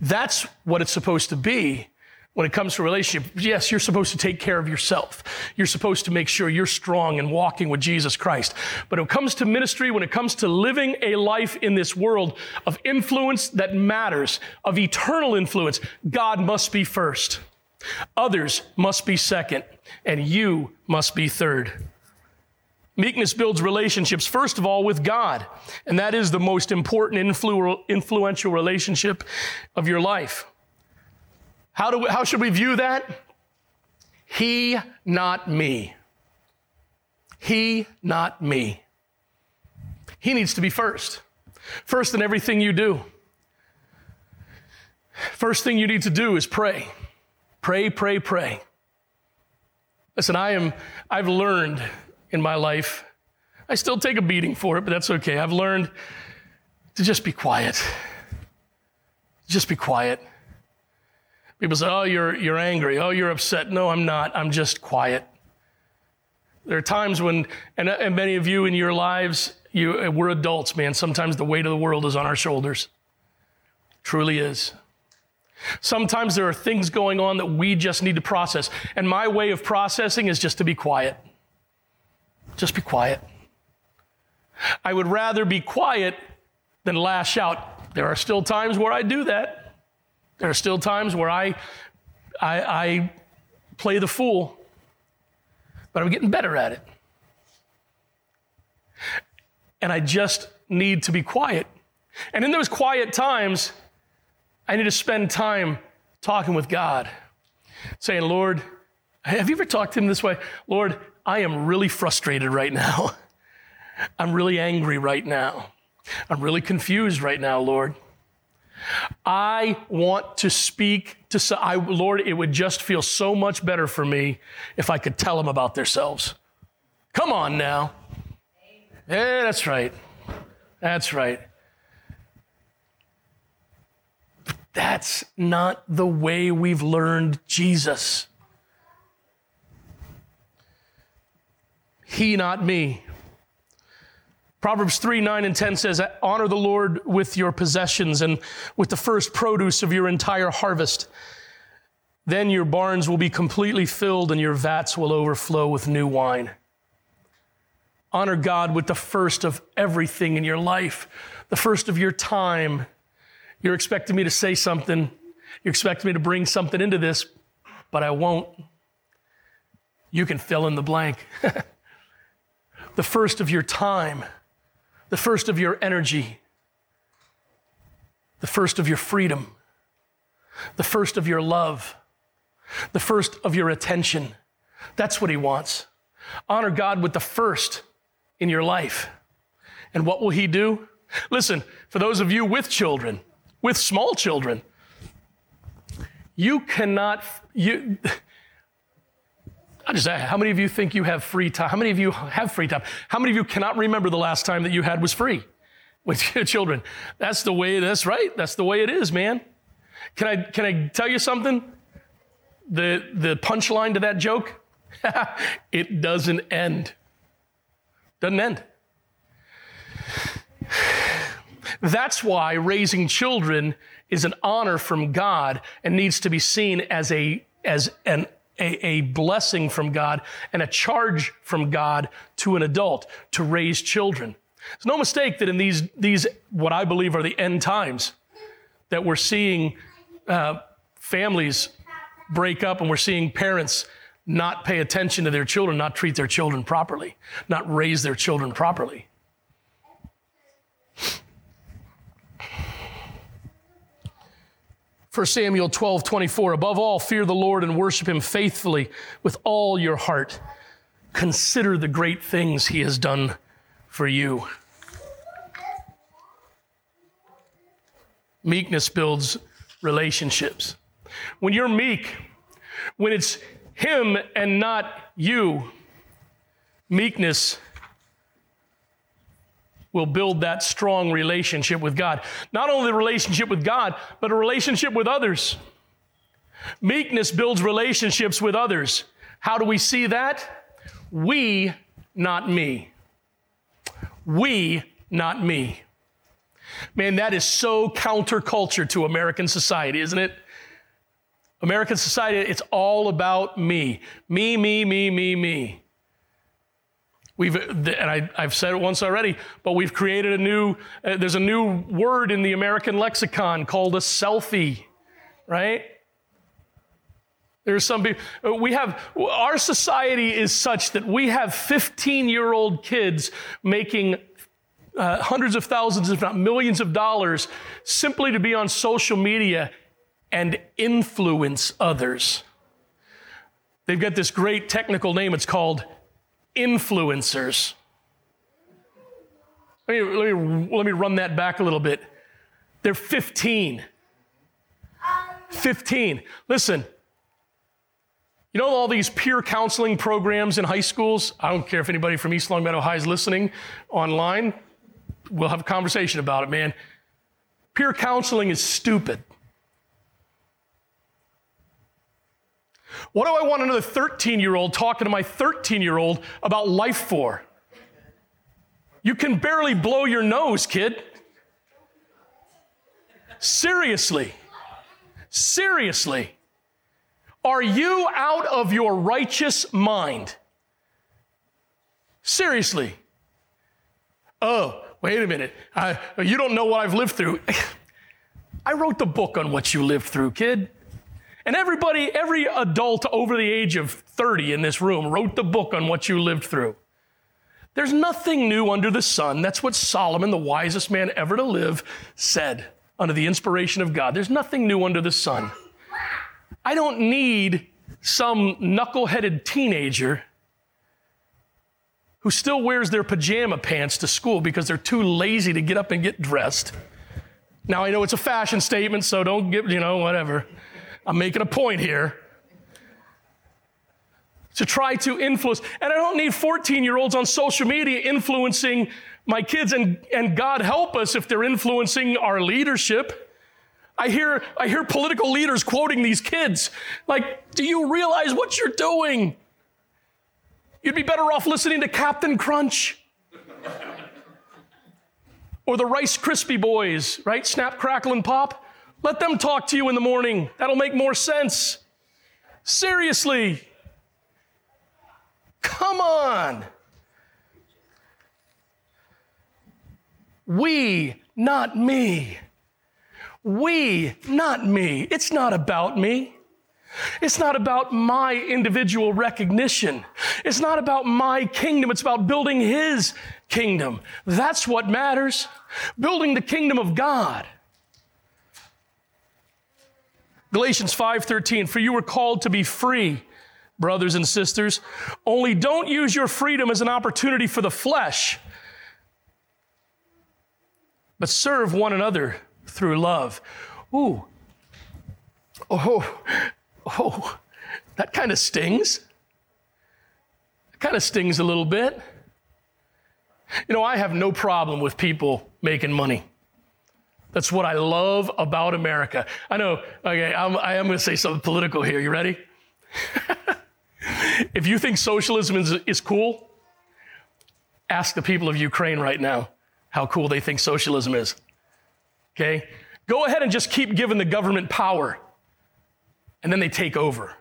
Speaker 1: That's what it's supposed to be when it comes to relationship. Yes, you're supposed to take care of yourself. You're supposed to make sure you're strong and walking with Jesus Christ. But when it comes to ministry, when it comes to living a life in this world of influence that matters, of eternal influence, God must be first. Others must be second, and you must be third. Meekness builds relationships, first of all, with God, and that is the most important, influ- influential relationship of your life. How, do we, how should we view that? He, not me. He, not me. He needs to be first. First in everything you do. First thing you need to do is pray. Pray, pray, pray. Listen, I am, I've learned in my life, I still take a beating for it, but that's okay. I've learned to just be quiet. Just be quiet. People say, oh, you're, you're angry. Oh, you're upset. No, I'm not. I'm just quiet. There are times when, and, and many of you in your lives, you, we're adults, man. Sometimes the weight of the world is on our shoulders. Truly is. Sometimes there are things going on that we just need to process. And my way of processing is just to be quiet. Just be quiet. I would rather be quiet than lash out. There are still times where I do that. There are still times where I, I, I play the fool, but I'm getting better at it. And I just need to be quiet. And in those quiet times, I need to spend time talking with God, saying, Lord, have you ever talked to him this way? Lord, I am really frustrated right now. I'm really angry right now. I'm really confused right now, Lord. I want to speak to I, Lord, it would just feel so much better for me if I could tell them about themselves. Come on now. Yeah, that's right. That's right. That's not the way we've learned Jesus. He, not me. Proverbs 3 9 and 10 says, Honor the Lord with your possessions and with the first produce of your entire harvest. Then your barns will be completely filled and your vats will overflow with new wine. Honor God with the first of everything in your life, the first of your time, you're expecting me to say something. You're expecting me to bring something into this, but I won't. You can fill in the blank. the first of your time, the first of your energy, the first of your freedom, the first of your love, the first of your attention. That's what he wants. Honor God with the first in your life. And what will he do? Listen, for those of you with children, with small children. You cannot, you, I just how many of you think you have free time? How many of you have free time? How many of you cannot remember the last time that you had was free with your children? That's the way, that's right. That's the way it is, man. Can I, can I tell you something? The, the punchline to that joke? it doesn't end. Doesn't end. That's why raising children is an honor from God and needs to be seen as a, as an, a, a blessing from God and a charge from God to an adult to raise children. It's no mistake that in these, these, what I believe are the end times, that we're seeing uh, families break up and we're seeing parents not pay attention to their children, not treat their children properly, not raise their children properly. 1 Samuel 12, 24. Above all, fear the Lord and worship him faithfully with all your heart. Consider the great things he has done for you. Meekness builds relationships. When you're meek, when it's him and not you, meekness will build that strong relationship with God. Not only the relationship with God, but a relationship with others. Meekness builds relationships with others. How do we see that? We, not me. We, not me. Man, that is so counterculture to American society, isn't it? American society, it's all about me. Me, me, me, me, me. We've, and I, have said it once already, but we've created a new, uh, there's a new word in the American lexicon called a selfie, right? There's some people, uh, we have, our society is such that we have 15 year old kids making uh, hundreds of thousands, if not millions of dollars, simply to be on social media and influence others. They've got this great technical name, it's called influencers. Let me, let me, let me run that back a little bit. They're 15. 15. Listen, you know all these peer counseling programs in high schools? I don't care if anybody from East Longmeadow High is listening online. We'll have a conversation about it, man. Peer counseling is stupid. What do I want another 13 year old talking to my 13 year old about life for? You can barely blow your nose, kid. Seriously. Seriously. Are you out of your righteous mind? Seriously. Oh, wait a minute. I, you don't know what I've lived through. I wrote the book on what you lived through, kid. And everybody, every adult over the age of 30 in this room wrote the book on what you lived through. There's nothing new under the sun. That's what Solomon, the wisest man ever to live, said under the inspiration of God. There's nothing new under the sun. I don't need some knuckle-headed teenager who still wears their pajama pants to school because they're too lazy to get up and get dressed. Now I know it's a fashion statement, so don't get, you know, whatever. I'm making a point here. To try to influence, and I don't need 14 year olds on social media influencing my kids, and, and God help us if they're influencing our leadership. I hear, I hear political leaders quoting these kids like, Do you realize what you're doing? You'd be better off listening to Captain Crunch or the Rice Krispie Boys, right? Snap, crackle, and pop. Let them talk to you in the morning. That'll make more sense. Seriously. Come on. We, not me. We, not me. It's not about me. It's not about my individual recognition. It's not about my kingdom. It's about building His kingdom. That's what matters. Building the kingdom of God. Galatians 5:13 For you were called to be free, brothers and sisters. Only don't use your freedom as an opportunity for the flesh, but serve one another through love. Ooh. Oh. Oh. That kind of stings. It kind of stings a little bit. You know, I have no problem with people making money. That's what I love about America. I know, okay, I'm, I am going to say something political here. You ready? if you think socialism is, is cool, ask the people of Ukraine right now how cool they think socialism is. Okay? Go ahead and just keep giving the government power, and then they take over.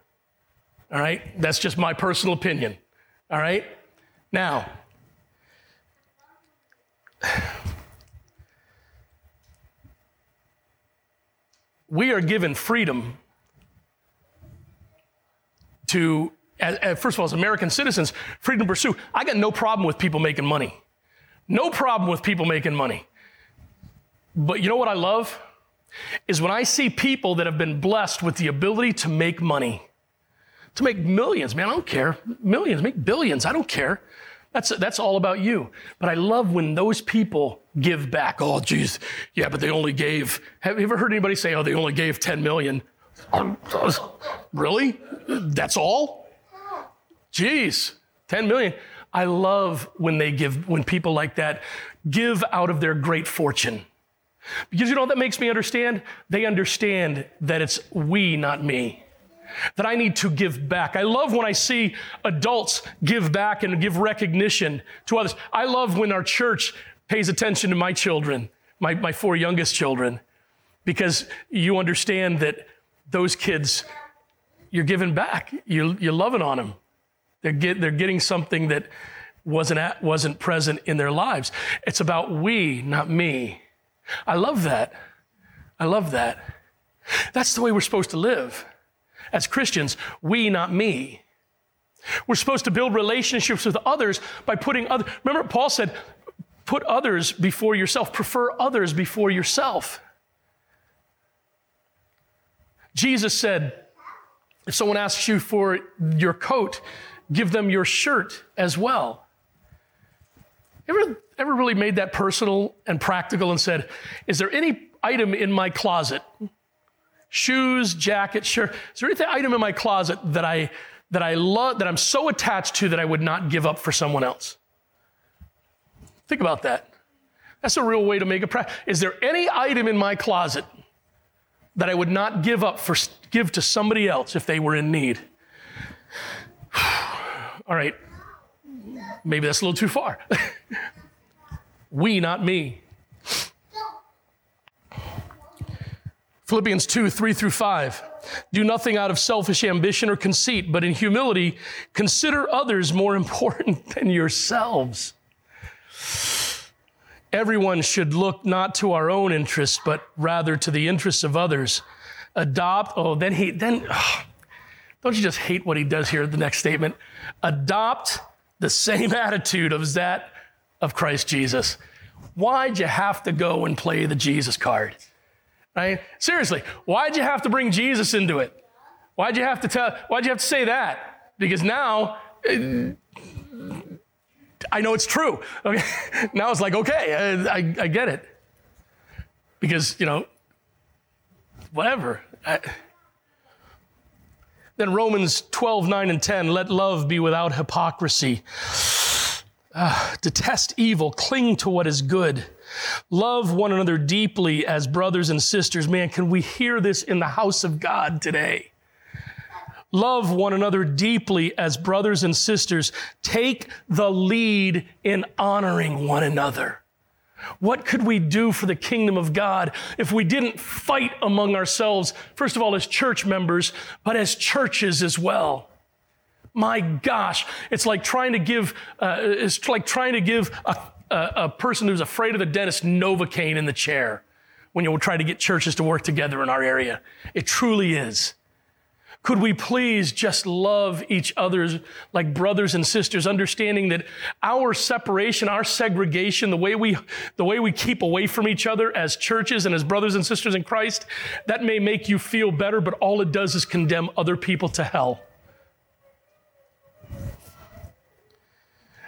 Speaker 1: All right? That's just my personal opinion. All right? Now, we are given freedom to, first of all, as American citizens, freedom to pursue. I got no problem with people making money. No problem with people making money. But you know what I love? is when I see people that have been blessed with the ability to make money, to make millions. Man, I don't care. Millions, make billions. I don't care. That's, that's all about you. But I love when those people give back. Oh, geez. Yeah, but they only gave. Have you ever heard anybody say, oh, they only gave 10 million? Um, really? That's all? Geez, 10 million. I love when they give, when people like that give out of their great fortune. Because you know what that makes me understand? They understand that it's we, not me. That I need to give back. I love when I see adults give back and give recognition to others. I love when our church pays attention to my children, my, my four youngest children, because you understand that those kids, you're giving back. You, you're loving on them. They're, get, they're getting something that wasn't, at, wasn't present in their lives. It's about we, not me. I love that. I love that. That's the way we're supposed to live. As Christians, we, not me. We're supposed to build relationships with others by putting other. Remember, Paul said, put others before yourself, prefer others before yourself. Jesus said, if someone asks you for your coat, give them your shirt as well. Ever, ever really made that personal and practical and said, Is there any item in my closet, shoes, jacket, shirt, is there anything item in my closet that I that I love that I'm so attached to that I would not give up for someone else? Think about that. That's a real way to make a practice. Is there any item in my closet that I would not give up for give to somebody else if they were in need? All right, maybe that's a little too far. we, not me. Philippians 2 3 through 5. Do nothing out of selfish ambition or conceit, but in humility, consider others more important than yourselves. Everyone should look not to our own interests, but rather to the interests of others. Adopt, oh, then he, then, oh, don't you just hate what he does here, the next statement? Adopt the same attitude as that of Christ Jesus. Why'd you have to go and play the Jesus card? Right? Seriously, why'd you have to bring Jesus into it? Why'd you have to tell, why'd you have to say that? Because now, I know it's true. Okay? Now it's like, okay, I, I, I get it. Because, you know, whatever. I, then Romans 12, 9, and 10 let love be without hypocrisy. Uh, detest evil, cling to what is good. Love one another deeply as brothers and sisters. Man, can we hear this in the house of God today? Love one another deeply as brothers and sisters. Take the lead in honoring one another. What could we do for the kingdom of God if we didn't fight among ourselves, first of all, as church members, but as churches as well? My gosh, it's like trying to give, uh, it's like trying to give a, a, a person who's afraid of the dentist Novocaine in the chair when you will try to get churches to work together in our area. It truly is. Could we please just love each other like brothers and sisters, understanding that our separation, our segregation, the way we, the way we keep away from each other as churches and as brothers and sisters in Christ, that may make you feel better, but all it does is condemn other people to hell.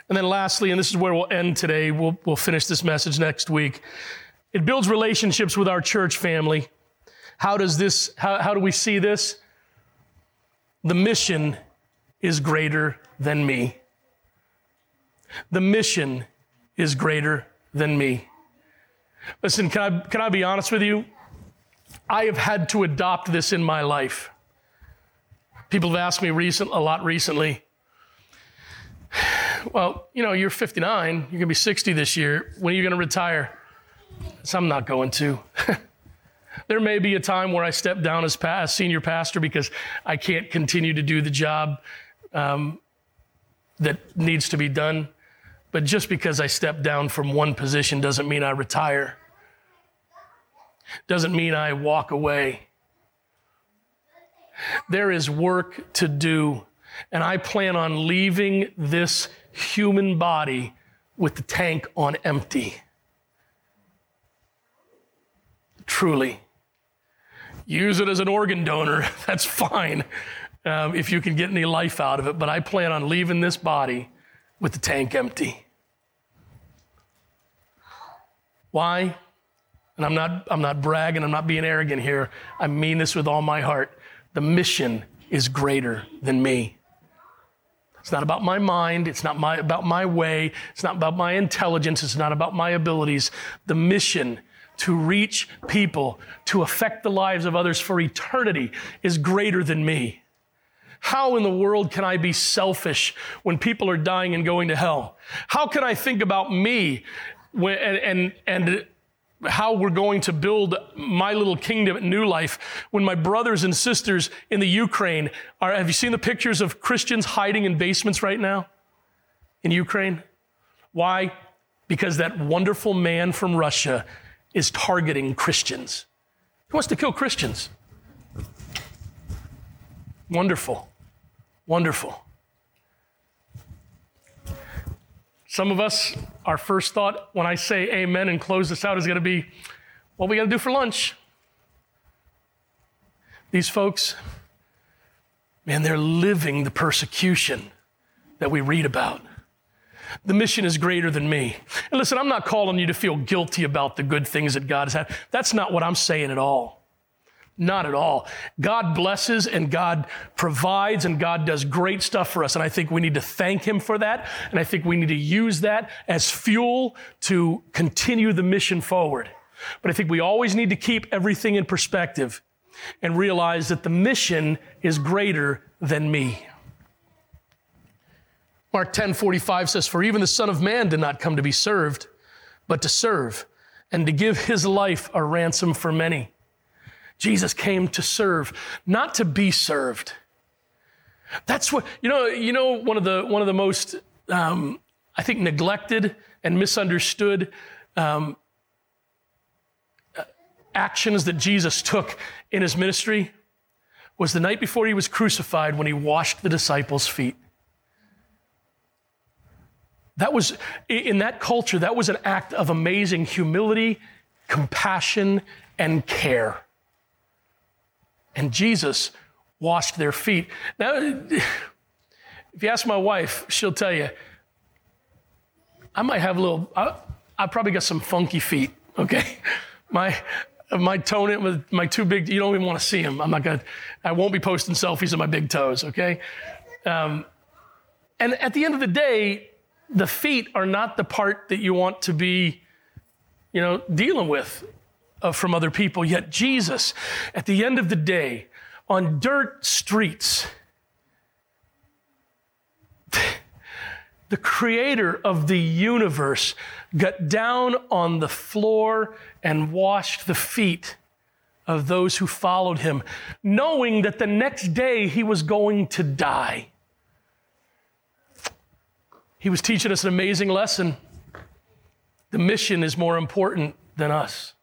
Speaker 1: And then lastly, and this is where we'll end today, we'll, we'll finish this message next week. It builds relationships with our church family. How does this, how, how do we see this? The mission is greater than me. The mission is greater than me. Listen, can I, can I be honest with you? I have had to adopt this in my life. People have asked me recent, a lot recently, well, you know, you're 59, you're going to be 60 this year. When are you going to retire? So I'm not going to. There may be a time where I step down as pa- senior pastor because I can't continue to do the job um, that needs to be done. But just because I step down from one position doesn't mean I retire, doesn't mean I walk away. There is work to do, and I plan on leaving this human body with the tank on empty. Truly. use it as an organ donor. That's fine um, if you can get any life out of it. But I plan on leaving this body with the tank empty. Why? And I'm not, I'm not bragging, I'm not being arrogant here. I mean this with all my heart. The mission is greater than me. It's not about my mind. It's not my, about my way. It's not about my intelligence. It's not about my abilities. The mission to reach people, to affect the lives of others for eternity is greater than me. How in the world can I be selfish when people are dying and going to hell? How can I think about me when, and, and, and how we're going to build my little kingdom at New Life when my brothers and sisters in the Ukraine are, have you seen the pictures of Christians hiding in basements right now in Ukraine? Why? Because that wonderful man from Russia is targeting Christians. He wants to kill Christians. Wonderful. Wonderful. Some of us, our first thought when I say amen and close this out is going to be, what we got to do for lunch? These folks, man, they're living the persecution that we read about. The mission is greater than me. And listen, I'm not calling you to feel guilty about the good things that God has had. That's not what I'm saying at all. Not at all. God blesses and God provides and God does great stuff for us. And I think we need to thank Him for that. And I think we need to use that as fuel to continue the mission forward. But I think we always need to keep everything in perspective and realize that the mission is greater than me. Mark 10 45 says, For even the Son of Man did not come to be served, but to serve and to give his life a ransom for many. Jesus came to serve, not to be served. That's what you know. You know one of the one of the most um, I think neglected and misunderstood um, actions that Jesus took in his ministry was the night before he was crucified when he washed the disciples' feet. That was in that culture. That was an act of amazing humility, compassion, and care and Jesus washed their feet. Now, if you ask my wife, she'll tell you, I might have a little, I, I probably got some funky feet, okay? My, my toe with my two big, you don't even want to see them. I'm not going to, I won't be posting selfies of my big toes, okay? Um, and at the end of the day, the feet are not the part that you want to be, you know, dealing with Uh, from other people. Yet Jesus, at the end of the day, on dirt streets, the creator of the universe got down on the floor and washed the feet of those who followed him, knowing that the next day he was going to die. He was teaching us an amazing lesson. The mission is more important than us.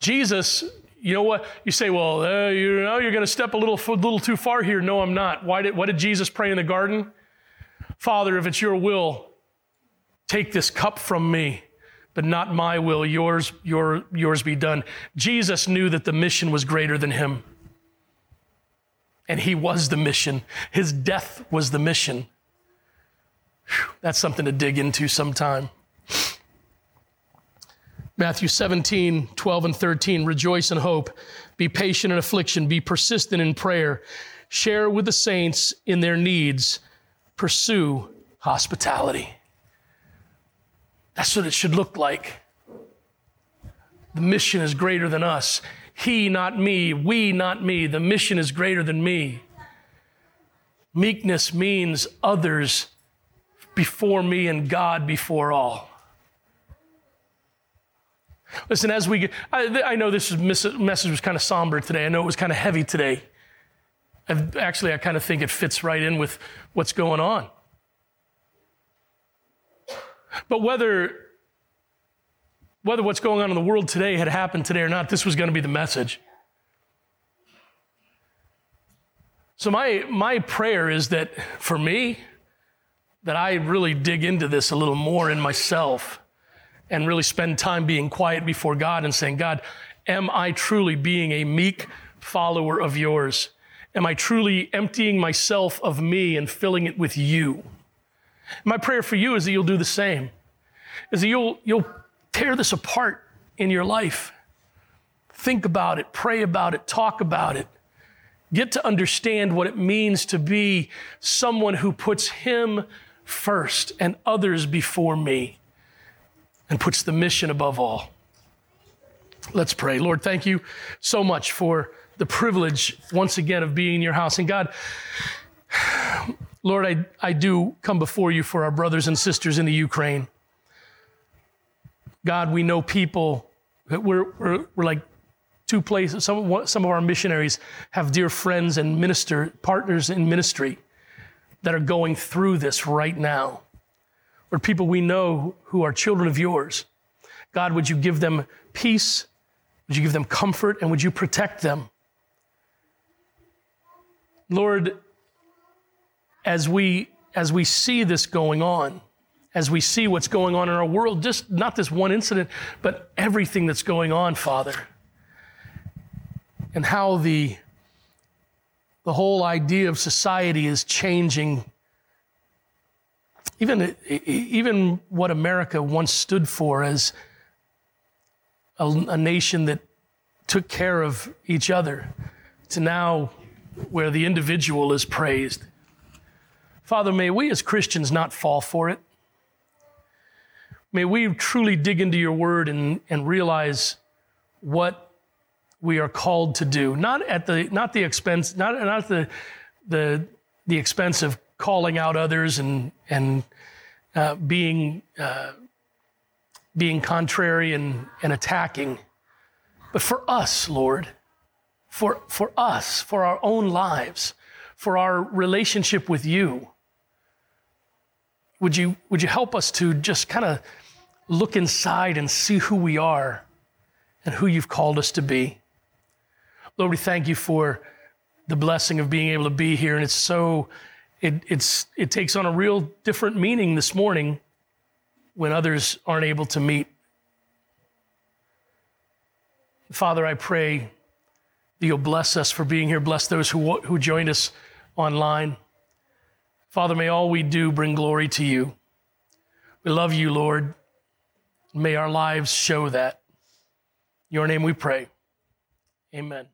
Speaker 1: Jesus, you know what? You say, well, uh, you know, you're going to step a little, little too far here. No, I'm not. Why did, what did Jesus pray in the garden? Father, if it's your will, take this cup from me, but not my will, yours, your, yours be done. Jesus knew that the mission was greater than him. And he was the mission. His death was the mission. Whew, that's something to dig into sometime. Matthew 17, 12, and 13. Rejoice in hope. Be patient in affliction. Be persistent in prayer. Share with the saints in their needs. Pursue hospitality. That's what it should look like. The mission is greater than us. He, not me. We, not me. The mission is greater than me. Meekness means others before me and God before all. Listen, as we get, I, I know this message was kind of somber today. I know it was kind of heavy today. I've, actually, I kind of think it fits right in with what's going on. But whether whether what's going on in the world today had happened today or not, this was going to be the message. So my my prayer is that for me, that I really dig into this a little more in myself and really spend time being quiet before God and saying, God, Am I truly being a meek follower of yours? Am I truly emptying myself of me and filling it with you? My prayer for you is that you'll do the same, is that you'll, you'll tear this apart in your life. Think about it, pray about it, talk about it. Get to understand what it means to be someone who puts Him first and others before me and puts the mission above all. Let's pray. Lord, thank you so much for the privilege once again of being in your house. And God, Lord, I, I do come before you for our brothers and sisters in the Ukraine. God, we know people, we're, we're, we're like two places. Some, some of our missionaries have dear friends and minister partners in ministry that are going through this right now. Or people we know who are children of yours. God, would you give them peace? Would you give them comfort? And would you protect them? Lord, as we as we see this going on, as we see what's going on in our world, just not this one incident, but everything that's going on, Father and how the, the whole idea of society is changing. Even, even what America once stood for as a, a nation that took care of each other to now where the individual is praised. Father, may we as Christians not fall for it. May we truly dig into your word and, and realize what we are called to do, not at the not the expense, not not the the the expense of calling out others and and uh, being uh, being contrary and, and attacking, but for us, Lord, for for us, for our own lives, for our relationship with you. Would you would you help us to just kind of look inside and see who we are and who you've called us to be? Lord, we thank you for the blessing of being able to be here. And it's so, it, it's, it takes on a real different meaning this morning when others aren't able to meet. Father, I pray that you'll bless us for being here. Bless those who, who joined us online. Father, may all we do bring glory to you. We love you, Lord. May our lives show that. In your name we pray. Amen.